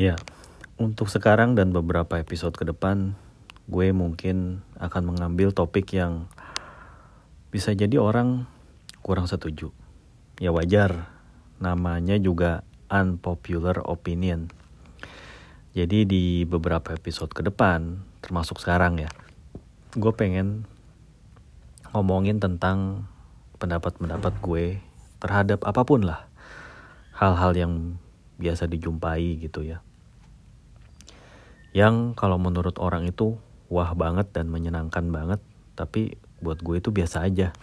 Ya, untuk sekarang dan beberapa episode ke depan, gue mungkin akan mengambil topik yang bisa jadi orang kurang setuju. Ya wajar, namanya juga unpopular opinion. Jadi di beberapa episode ke depan, termasuk sekarang ya, gue pengen ngomongin tentang pendapat-pendapat gue terhadap apa pun lah. Hal-hal yang biasa dijumpai gitu ya yang kalau menurut orang itu wah banget dan menyenangkan banget tapi buat gue itu biasa aja.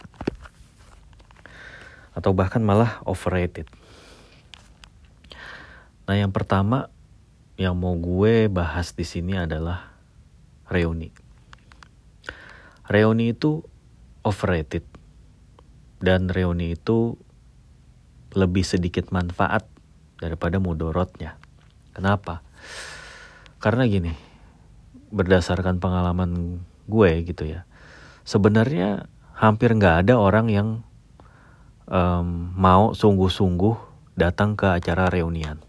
Atau bahkan malah overrated. Nah yang pertama yang mau gue bahas di sini adalah reuni. Reuni itu overrated. Dan reuni itu lebih sedikit manfaat daripada mudorotnya. Kenapa karena gini, berdasarkan pengalaman gue gitu ya, sebenarnya hampir nggak ada orang yang um, mau sungguh-sungguh datang ke acara reunian.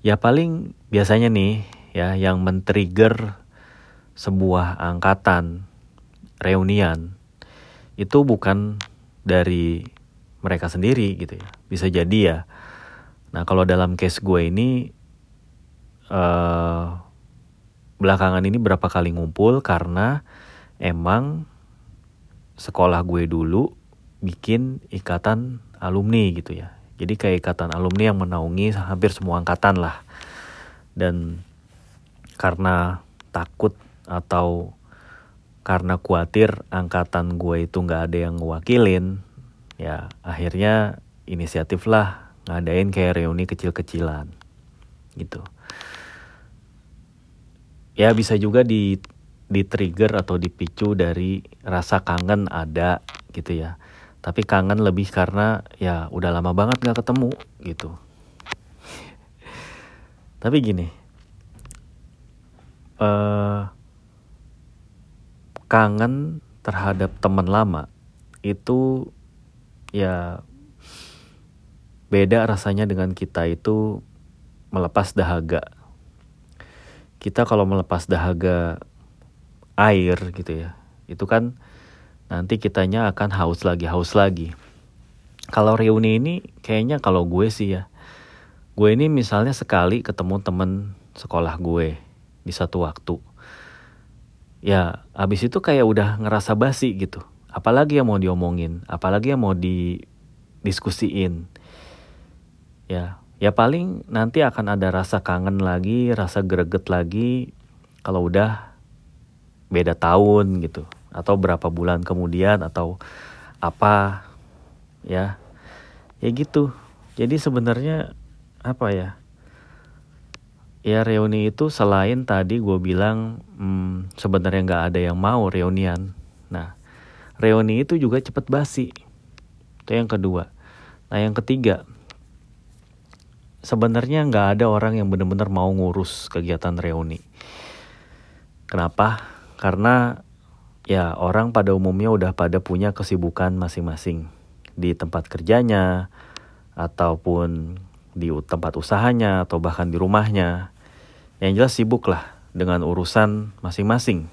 Ya paling biasanya nih ya yang men-trigger sebuah angkatan reunian itu bukan dari mereka sendiri gitu ya. Bisa jadi ya. Nah, kalau dalam case gue ini uh, belakangan ini berapa kali ngumpul karena emang sekolah gue dulu bikin ikatan alumni gitu ya. Jadi kayak ikatan alumni yang menaungi hampir semua angkatan lah. Dan karena takut atau karena khawatir angkatan gue itu nggak ada yang ngewakilin, ya akhirnya inisiatif lah ngadain kayak reuni kecil-kecilan gitu ya bisa juga di di trigger atau dipicu dari rasa kangen ada gitu ya. Tapi kangen lebih karena ya udah lama banget gak ketemu gitu. Tapi gini uh, kangen terhadap teman lama itu ya beda rasanya dengan kita itu melepas dahaga kita kalau melepas dahaga air gitu ya itu kan nanti kitanya akan haus lagi haus lagi. Kalau reuni ini kayaknya kalau gue sih ya gue ini misalnya sekali ketemu temen sekolah gue di satu waktu. Ya abis itu kayak udah ngerasa basi gitu. Apalagi yang mau diomongin apalagi yang mau didiskusiin ya ya paling nanti akan ada rasa kangen lagi, rasa greget lagi. Kalau udah beda tahun gitu. Atau berapa bulan kemudian atau apa ya. Ya gitu. Jadi sebenarnya apa ya? Ya reuni itu selain tadi gue bilang hmm, sebenarnya nggak ada yang mau reunian. Nah reuni itu juga cepet basi. Itu yang kedua. Nah yang ketiga sebenarnya nggak ada orang yang benar-benar mau ngurus kegiatan reuni. Kenapa? Karena ya orang pada umumnya udah pada punya kesibukan masing-masing di tempat kerjanya ataupun di tempat usahanya atau bahkan di rumahnya. Yang jelas sibuk lah dengan urusan masing-masing.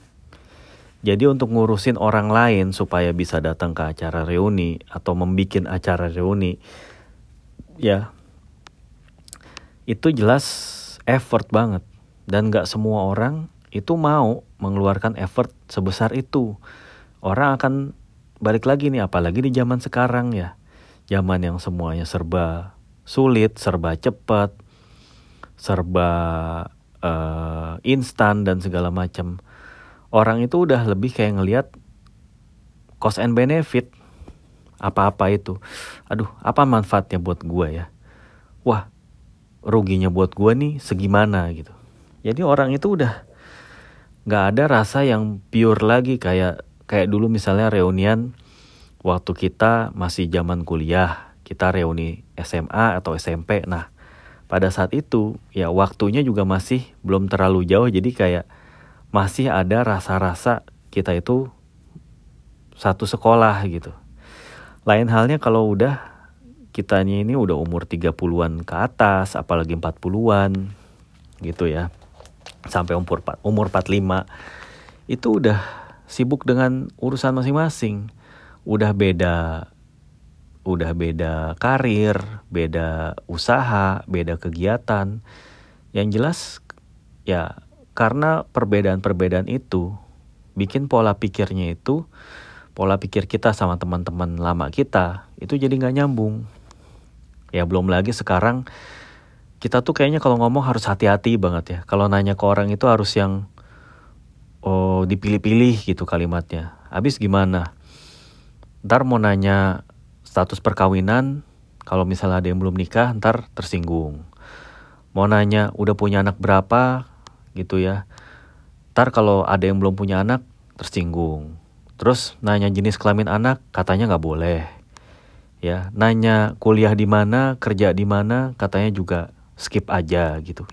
Jadi untuk ngurusin orang lain supaya bisa datang ke acara reuni atau membuat acara reuni, ya itu jelas effort banget. Dan gak semua orang itu mau mengeluarkan effort sebesar itu. Orang akan balik lagi nih apalagi di zaman sekarang ya. Zaman yang semuanya serba sulit serba cepat serba uh, instan dan segala macam. Orang itu udah lebih kayak ngelihat cost and benefit apa-apa itu. Aduh apa manfaatnya buat gue ya? Wah ruginya buat gue nih segimana gitu. Jadi orang itu udah nggak ada rasa yang pure lagi kayak kayak dulu misalnya reunian waktu kita masih zaman kuliah kita reuni SMA atau SMP. Nah pada saat itu ya waktunya juga masih belum terlalu jauh jadi kayak masih ada rasa-rasa kita itu satu sekolah gitu. Lain halnya kalau udah kitanya ini udah umur 30-an ke atas, apalagi 40-an gitu ya. Sampai umur umur 45 itu udah sibuk dengan urusan masing-masing. Udah beda udah beda karir, beda usaha, beda kegiatan. Yang jelas ya karena perbedaan-perbedaan itu bikin pola pikirnya itu pola pikir kita sama teman-teman lama kita itu jadi nggak nyambung. Ya belum lagi sekarang kita tuh kayaknya kalau ngomong harus hati-hati banget ya. Kalau nanya ke orang itu harus yang oh dipilih-pilih gitu kalimatnya. Habis gimana? Ntar mau nanya status perkawinan, kalau misalnya ada yang belum nikah, ntar tersinggung. Mau nanya udah punya anak berapa, gitu ya. Ntar kalau ada yang belum punya anak, tersinggung. Terus nanya jenis kelamin anak, katanya nggak boleh. Ya, nanya kuliah di mana, kerja di mana, katanya juga skip aja gitu.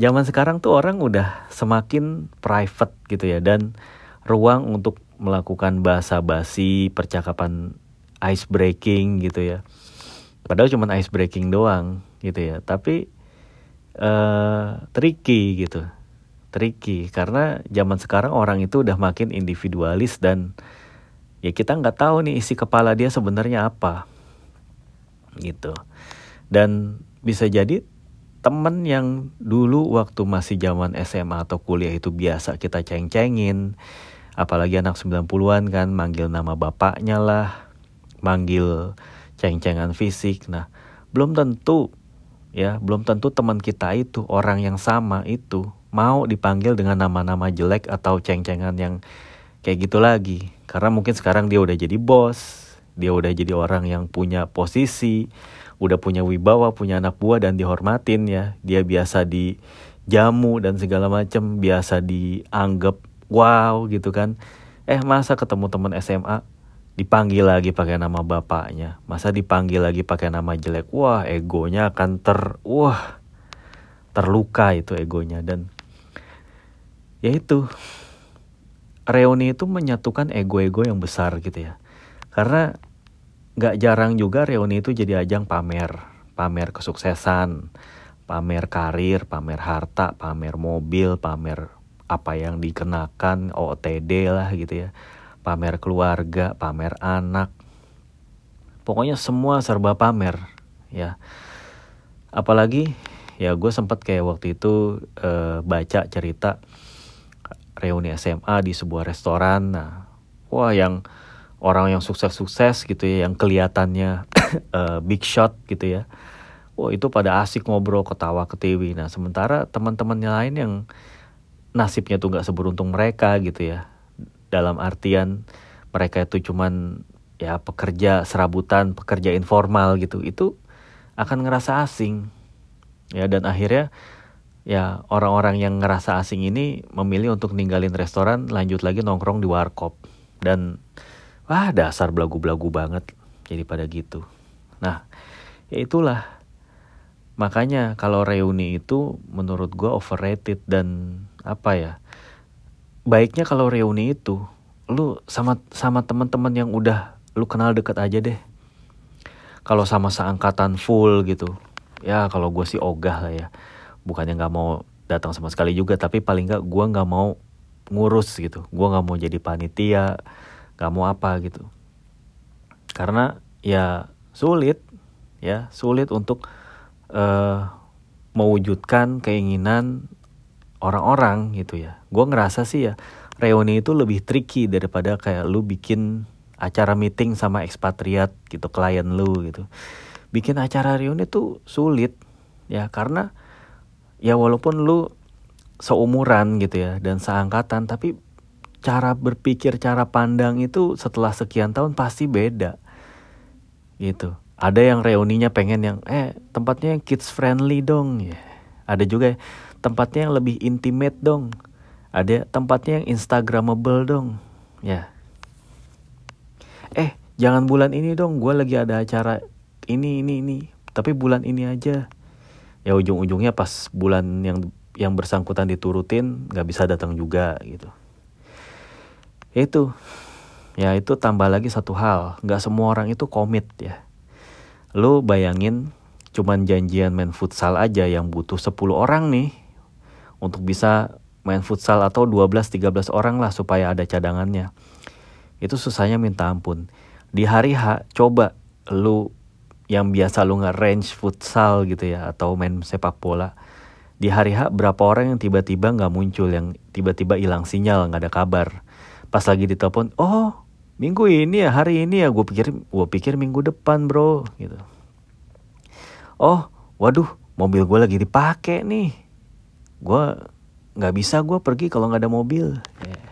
Zaman sekarang tuh orang udah semakin private gitu ya dan ruang untuk melakukan bahasa basi, percakapan ice breaking gitu ya. Padahal cuma ice breaking doang gitu ya. Tapi uh, tricky gitu. Tricky karena zaman sekarang orang itu udah makin individualis dan ya kita nggak tahu nih isi kepala dia sebenarnya apa. Gitu. Dan bisa jadi temen yang dulu waktu masih zaman SMA atau kuliah itu biasa kita ceng-cengin, apalagi anak 90-an kan manggil nama bapaknya lah manggil ceng-cengan fisik. Nah belum tentu ya belum tentu teman kita itu orang yang sama itu mau dipanggil dengan nama-nama jelek atau ceng-cengan yang kayak gitu lagi. Karena mungkin sekarang dia udah jadi bos dia udah jadi orang yang punya posisi udah punya wibawa punya anak buah dan dihormatin ya. Dia biasa di jamu dan segala macam biasa dianggap wow gitu kan. Eh masa ketemu teman SMA dipanggil lagi pakai nama bapaknya? Masa dipanggil lagi pakai nama jelek? Wah egonya akan ter wah terluka itu egonya. Dan ya itu reuni itu menyatukan ego-ego yang besar gitu ya. Karena nggak jarang juga reuni itu jadi ajang pamer pamer kesuksesan pamer karir pamer harta pamer mobil pamer apa yang dikenakan OTD lah gitu ya. Pamer keluarga pamer anak. Pokoknya semua serba pamer ya. Apalagi ya gue sempat kayak waktu itu uh, baca cerita reuni SMA di sebuah restoran. Nah wah yang orang yang sukses-sukses gitu ya yang kelihatannya uh, big shot gitu ya. Wah itu pada asik ngobrol ketawa ketiwi. Nah sementara teman-temannya lain yang nasibnya tuh nggak seberuntung mereka gitu ya. Dalam artian mereka itu cuman ya pekerja serabutan pekerja informal gitu. Itu akan ngerasa asing. Ya dan akhirnya ya orang-orang yang ngerasa asing ini memilih untuk ninggalin restoran lanjut lagi nongkrong di warkop. Dan wah dasar belagu-belagu banget jadi pada gitu. Nah ya itulah. Makanya kalau reuni itu menurut gue overrated dan apa ya baiknya kalau reuni itu lu sama sama teman-teman yang udah lu kenal deket aja deh. Kalau sama seangkatan full gitu ya kalau gue sih ogah lah ya bukannya nggak mau datang sama sekali juga tapi paling nggak gue nggak mau ngurus gitu gue nggak mau jadi panitia nggak mau apa gitu karena ya sulit ya sulit untuk uh, mewujudkan keinginan orang-orang gitu ya. Gue ngerasa sih ya reuni itu lebih tricky daripada kayak lu bikin acara meeting sama ekspatriat gitu klien lu gitu. Bikin acara reuni tuh sulit ya karena ya walaupun lu seumuran gitu ya dan seangkatan tapi cara berpikir cara pandang itu setelah sekian tahun pasti beda. Gitu. Ada yang reuninya pengen yang eh tempatnya kids friendly dong. Ya. Ada juga tempatnya yang lebih intimate dong. Ada tempatnya yang instagramable dong. Ya. Eh jangan bulan ini dong gue lagi ada acara ini ini ini. Tapi bulan ini aja ya ujung-ujungnya pas bulan yang yang bersangkutan diturutin nggak bisa datang juga gitu itu ya itu tambah lagi satu hal nggak semua orang itu komit ya lu bayangin cuman janjian main futsal aja yang butuh 10 orang nih untuk bisa main futsal atau 12-13 orang lah supaya ada cadangannya. Itu susahnya minta ampun. Di hari H coba lu yang biasa lu nge-range futsal gitu ya atau main sepak bola. Di hari H berapa orang yang tiba-tiba nggak muncul yang tiba-tiba hilang sinyal nggak ada kabar. Pas lagi ditelepon, oh minggu ini ya hari ini ya gue pikir gue pikir minggu depan bro gitu. Oh waduh mobil gue lagi dipakai nih. Gue nggak bisa gue pergi kalau nggak ada mobil yeah.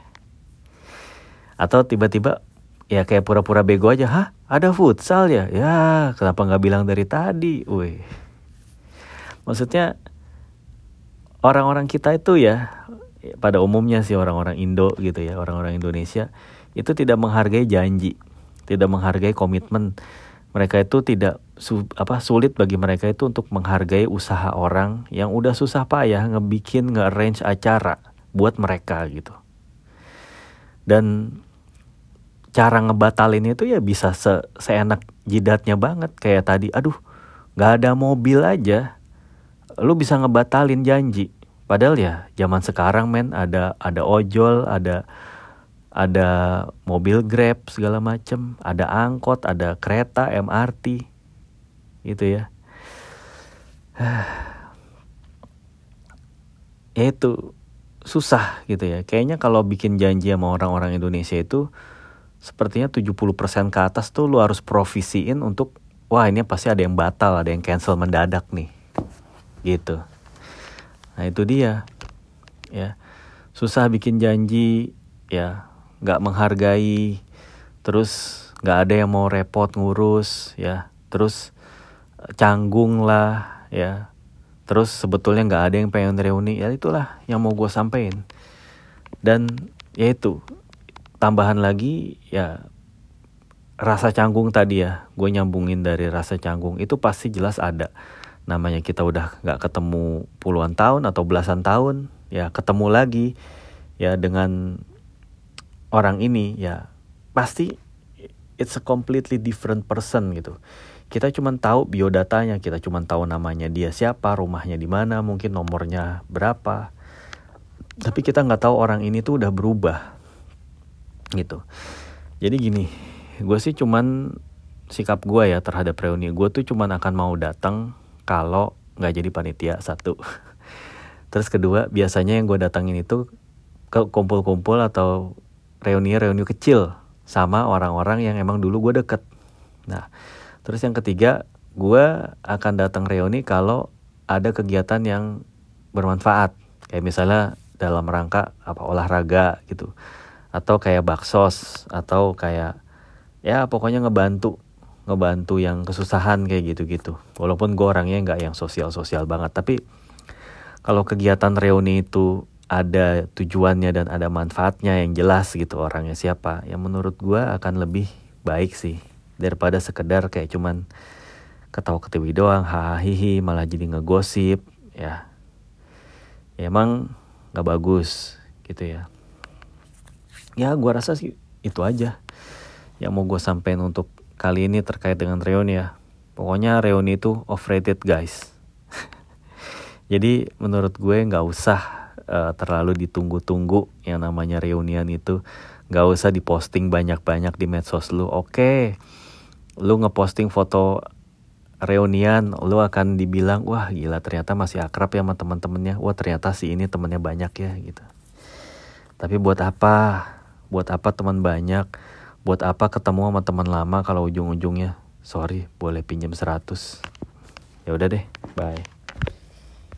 atau tiba-tiba ya kayak pura-pura bego aja hah ada futsal ya? Ya kenapa nggak bilang dari tadi? Wih. Maksudnya orang-orang kita itu ya pada umumnya sih orang-orang Indo gitu ya orang-orang Indonesia itu tidak menghargai janji tidak menghargai komitmen. Mereka itu tidak su, apa sulit bagi mereka itu untuk menghargai usaha orang yang udah susah payah ngebikin nge-arrange acara buat mereka gitu. Dan cara ngebatalin itu ya bisa se seenak jidatnya banget kayak tadi. Aduh, nggak ada mobil aja, lu bisa ngebatalin janji. Padahal ya zaman sekarang men ada ada ojol, ada ada mobil Grab segala macem, ada angkot, ada kereta, MRT, gitu ya. ya itu susah gitu ya. Kayaknya kalau bikin janji sama orang-orang Indonesia itu sepertinya 70% ke atas tuh lu harus provisiin untuk wah ini pasti ada yang batal, ada yang cancel mendadak nih. Gitu. Nah, itu dia. Ya. Susah bikin janji ya nggak menghargai terus nggak ada yang mau repot ngurus ya terus eh, canggung lah ya terus sebetulnya nggak ada yang pengen reuni ya itulah yang mau gue sampein dan ya itu tambahan lagi ya rasa canggung tadi ya gue nyambungin dari rasa canggung itu pasti jelas ada namanya kita udah nggak ketemu puluhan tahun atau belasan tahun ya ketemu lagi ya dengan orang ini ya pasti it's a completely different person gitu. Kita cuma tahu biodatanya, kita cuma tahu namanya dia siapa, rumahnya di mana, mungkin nomornya berapa. Tapi kita nggak tahu orang ini tuh udah berubah gitu. Jadi gini, gue sih cuman sikap gue ya terhadap reuni gue tuh cuman akan mau datang kalau nggak jadi panitia satu. Terus kedua biasanya yang gue datangin itu ke kumpul-kumpul atau reuni-reuni kecil sama orang-orang yang emang dulu gue deket. Nah, terus yang ketiga, gue akan datang reuni kalau ada kegiatan yang bermanfaat. Kayak misalnya dalam rangka apa olahraga gitu. Atau kayak baksos atau kayak ya pokoknya ngebantu ngebantu yang kesusahan kayak gitu-gitu. Walaupun gue orangnya nggak yang sosial-sosial banget, tapi kalau kegiatan reuni itu ada tujuannya dan ada manfaatnya yang jelas gitu orangnya siapa yang menurut gue akan lebih baik sih daripada sekedar kayak cuman ketawa ketiwi doang hahihi malah jadi ngegosip ya, ya emang nggak bagus gitu ya ya gue rasa sih itu aja yang mau gue sampein untuk kali ini terkait dengan reuni ya. Pokoknya reuni itu overrated guys. Jadi menurut gue nggak usah uh, terlalu ditunggu-tunggu yang namanya reunian itu. Nggak usah diposting banyak-banyak di medsos lu. Oke okay. lu ngeposting foto reunian lu akan dibilang wah gila ternyata masih akrab ya sama teman-temannya wah ternyata si ini temennya banyak ya gitu. Tapi buat apa buat apa teman banyak? Buat apa ketemu sama teman lama kalau ujung-ujungnya? Sorry boleh pinjam 100 ya udah deh bye